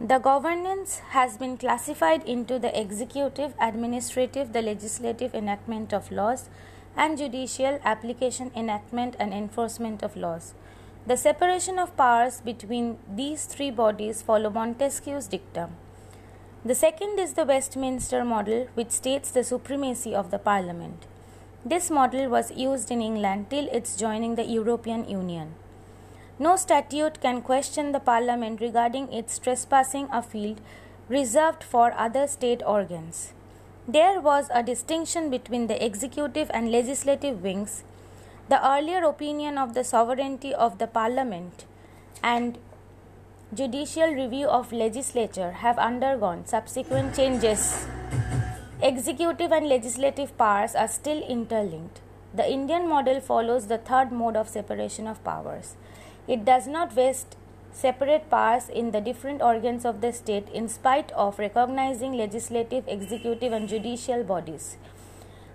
The governance has been classified into the executive, administrative, the legislative enactment of laws, and judicial application, enactment, and enforcement of laws. The separation of powers between these three bodies follow Montesquieu's dictum. The second is the Westminster model, which states the supremacy of the Parliament. This model was used in England till its joining the European Union. No statute can question the Parliament regarding its trespassing a field reserved for other state organs. There was a distinction between the executive and legislative wings. The earlier opinion of the sovereignty of the Parliament and judicial review of legislature have undergone subsequent changes. Executive and legislative powers are still interlinked. The Indian model follows the third mode of separation of powers. It does not vest separate powers in the different organs of the state in spite of recognizing legislative, executive, and judicial bodies.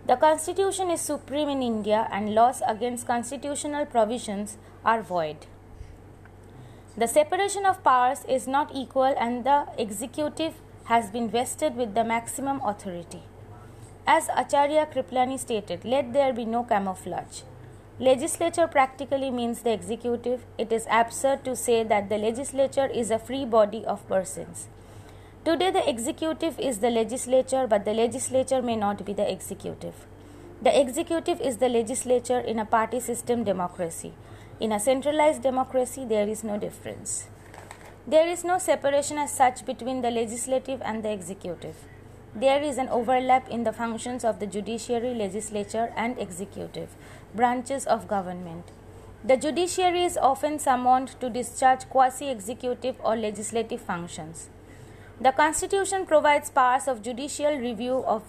The constitution is supreme in India and laws against constitutional provisions are void. The separation of powers is not equal and the executive has been vested with the maximum authority. As Acharya Kriplani stated, let there be no camouflage. Legislature practically means the executive. It is absurd to say that the legislature is a free body of persons. Today, the executive is the legislature, but the legislature may not be the executive. The executive is the legislature in a party system democracy. In a centralized democracy, there is no difference. There is no separation as such between the legislative and the executive. There is an overlap in the functions of the judiciary, legislature, and executive branches of government. The judiciary is often summoned to discharge quasi executive or legislative functions. The Constitution provides powers of judicial review of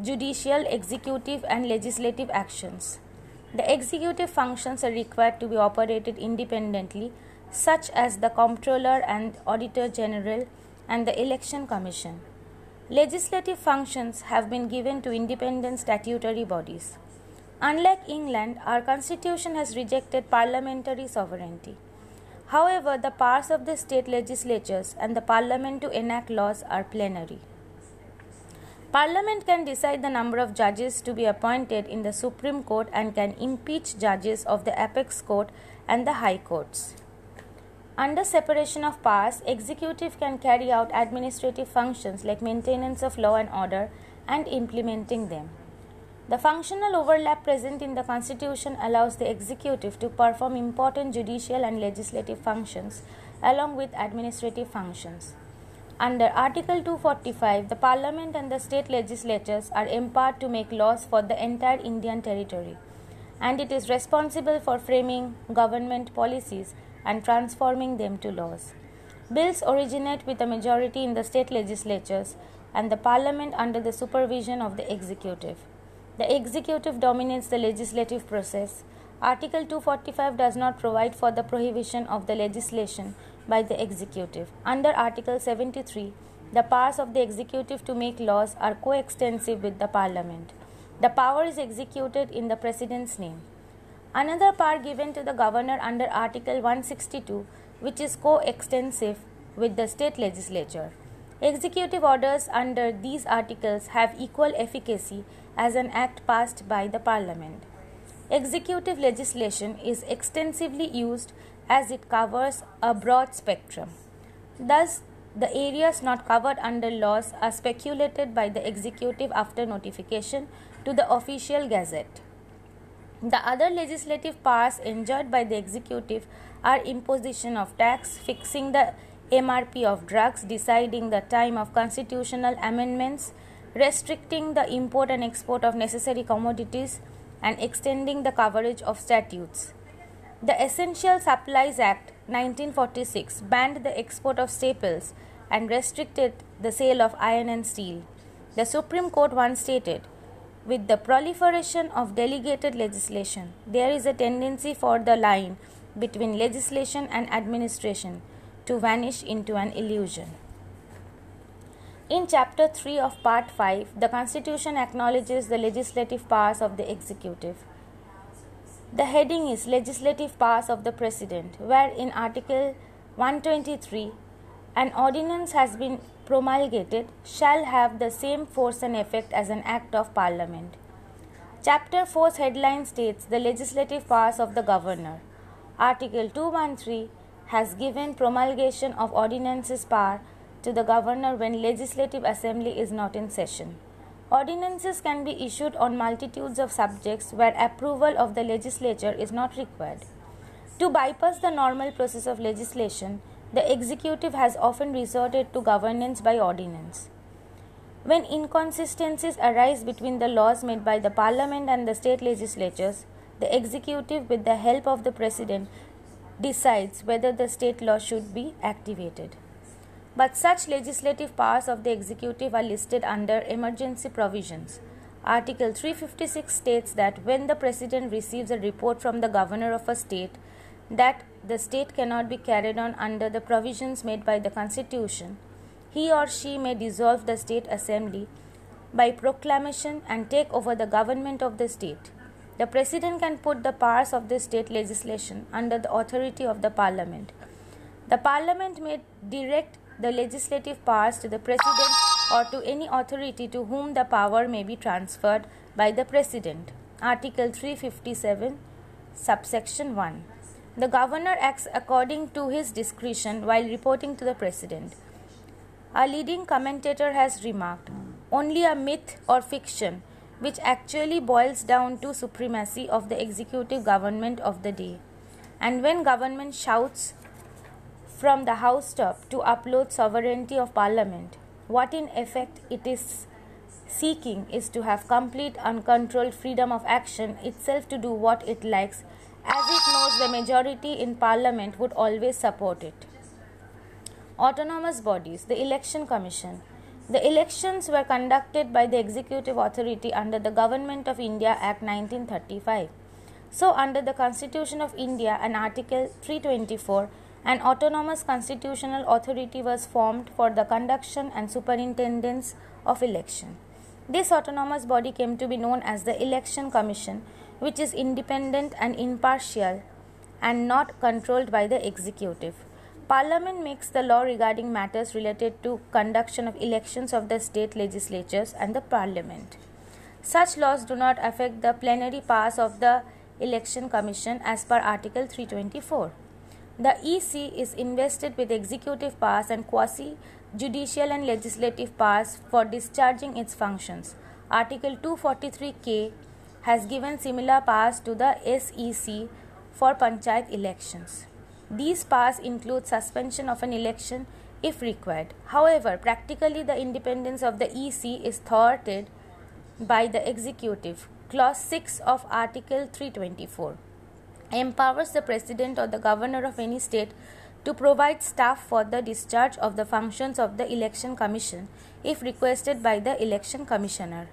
judicial, executive, and legislative actions. The executive functions are required to be operated independently, such as the Comptroller and Auditor General and the Election Commission. Legislative functions have been given to independent statutory bodies. Unlike England, our constitution has rejected parliamentary sovereignty. However, the powers of the state legislatures and the parliament to enact laws are plenary. Parliament can decide the number of judges to be appointed in the Supreme Court and can impeach judges of the Apex Court and the High Courts. Under separation of powers, executive can carry out administrative functions like maintenance of law and order and implementing them. The functional overlap present in the Constitution allows the executive to perform important judicial and legislative functions along with administrative functions. Under Article 245, the Parliament and the state legislatures are empowered to make laws for the entire Indian territory, and it is responsible for framing government policies and transforming them to laws. Bills originate with a majority in the state legislatures and the parliament under the supervision of the executive. The executive dominates the legislative process. Article 245 does not provide for the prohibition of the legislation by the executive. Under Article 73, the powers of the executive to make laws are coextensive with the parliament. The power is executed in the president's name. Another power given to the governor under Article 162, which is coextensive with the state legislature. Executive orders under these articles have equal efficacy as an act passed by the parliament. Executive legislation is extensively used as it covers a broad spectrum. Thus, the areas not covered under laws are speculated by the executive after notification to the official gazette. The other legislative powers enjoyed by the executive are imposition of tax, fixing the MRP of drugs, deciding the time of constitutional amendments, restricting the import and export of necessary commodities, and extending the coverage of statutes. The Essential Supplies Act 1946 banned the export of staples and restricted the sale of iron and steel. The Supreme Court once stated with the proliferation of delegated legislation, there is a tendency for the line between legislation and administration to vanish into an illusion. In Chapter 3 of Part 5, the Constitution acknowledges the legislative powers of the executive. The heading is Legislative Powers of the President, where in Article 123 an ordinance has been promulgated shall have the same force and effect as an act of parliament. Chapter 4's headline states the legislative powers of the governor. Article 213 has given promulgation of ordinances power to the governor when legislative assembly is not in session. Ordinances can be issued on multitudes of subjects where approval of the legislature is not required. To bypass the normal process of legislation, the executive has often resorted to governance by ordinance. When inconsistencies arise between the laws made by the parliament and the state legislatures, the executive, with the help of the president, decides whether the state law should be activated. But such legislative powers of the executive are listed under emergency provisions. Article 356 states that when the president receives a report from the governor of a state that the state cannot be carried on under the provisions made by the constitution, he or she may dissolve the state assembly by proclamation and take over the government of the state. The president can put the powers of the state legislation under the authority of the parliament. The parliament may direct the legislative powers to the President or to any authority to whom the power may be transferred by the President. Article 357, subsection 1. The Governor acts according to his discretion while reporting to the President. A leading commentator has remarked only a myth or fiction which actually boils down to supremacy of the executive government of the day. And when government shouts from the house top to upload sovereignty of parliament. What in effect it is seeking is to have complete uncontrolled freedom of action itself to do what it likes as it the majority in parliament would always support it. Autonomous bodies, the Election Commission. The elections were conducted by the executive authority under the Government of India Act 1935. So, under the Constitution of India and Article 324, an autonomous constitutional authority was formed for the conduction and superintendence of election. This autonomous body came to be known as the Election Commission, which is independent and impartial and not controlled by the executive. Parliament makes the law regarding matters related to conduction of elections of the state legislatures and the parliament. Such laws do not affect the plenary powers of the Election Commission as per Article 324. The EC is invested with executive powers and quasi judicial and legislative powers for discharging its functions. Article 243K has given similar powers to the SEC for panchayat elections. These powers include suspension of an election if required. However, practically the independence of the EC is thwarted by the executive. Clause 6 of Article 324 empowers the president or the governor of any state to provide staff for the discharge of the functions of the election commission if requested by the election commissioner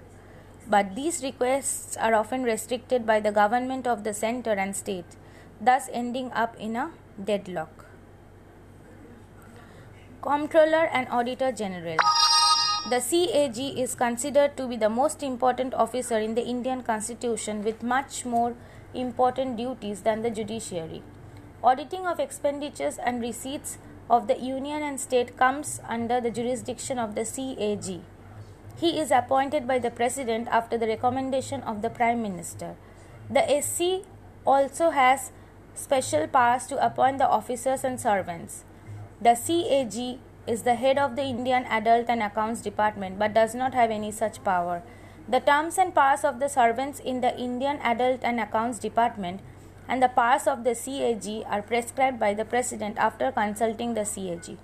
but these requests are often restricted by the government of the center and state thus ending up in a deadlock comptroller and auditor general the CAG is considered to be the most important officer in the Indian constitution with much more important duties than the judiciary. Auditing of expenditures and receipts of the union and state comes under the jurisdiction of the CAG. He is appointed by the president after the recommendation of the prime minister. The SC also has special powers to appoint the officers and servants. The CAG is the head of the Indian Audit and Accounts Department but does not have any such power. The terms and powers of the servants in the Indian Audit and Accounts Department and the powers of the CAG are prescribed by the President after consulting the CAG.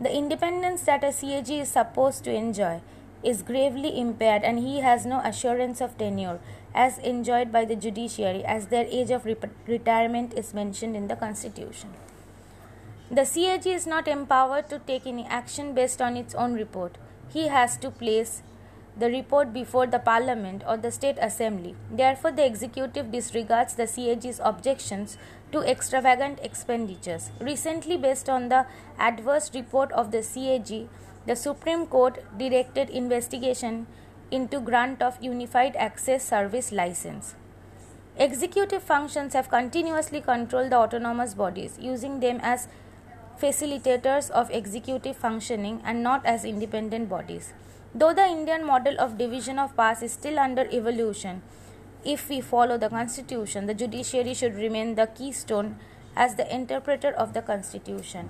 The independence that a CAG is supposed to enjoy is gravely impaired and he has no assurance of tenure as enjoyed by the judiciary as their age of retirement is mentioned in the constitution. The CAG is not empowered to take any action based on its own report. He has to place the report before the Parliament or the State Assembly. Therefore, the executive disregards the CAG's objections to extravagant expenditures. Recently, based on the adverse report of the CAG, the Supreme Court directed investigation into grant of Unified Access Service license. Executive functions have continuously controlled the autonomous bodies, using them as facilitators of executive functioning and not as independent bodies. Though the Indian model of division of powers is still under evolution, if we follow the constitution, the judiciary should remain the keystone as the interpreter of the constitution.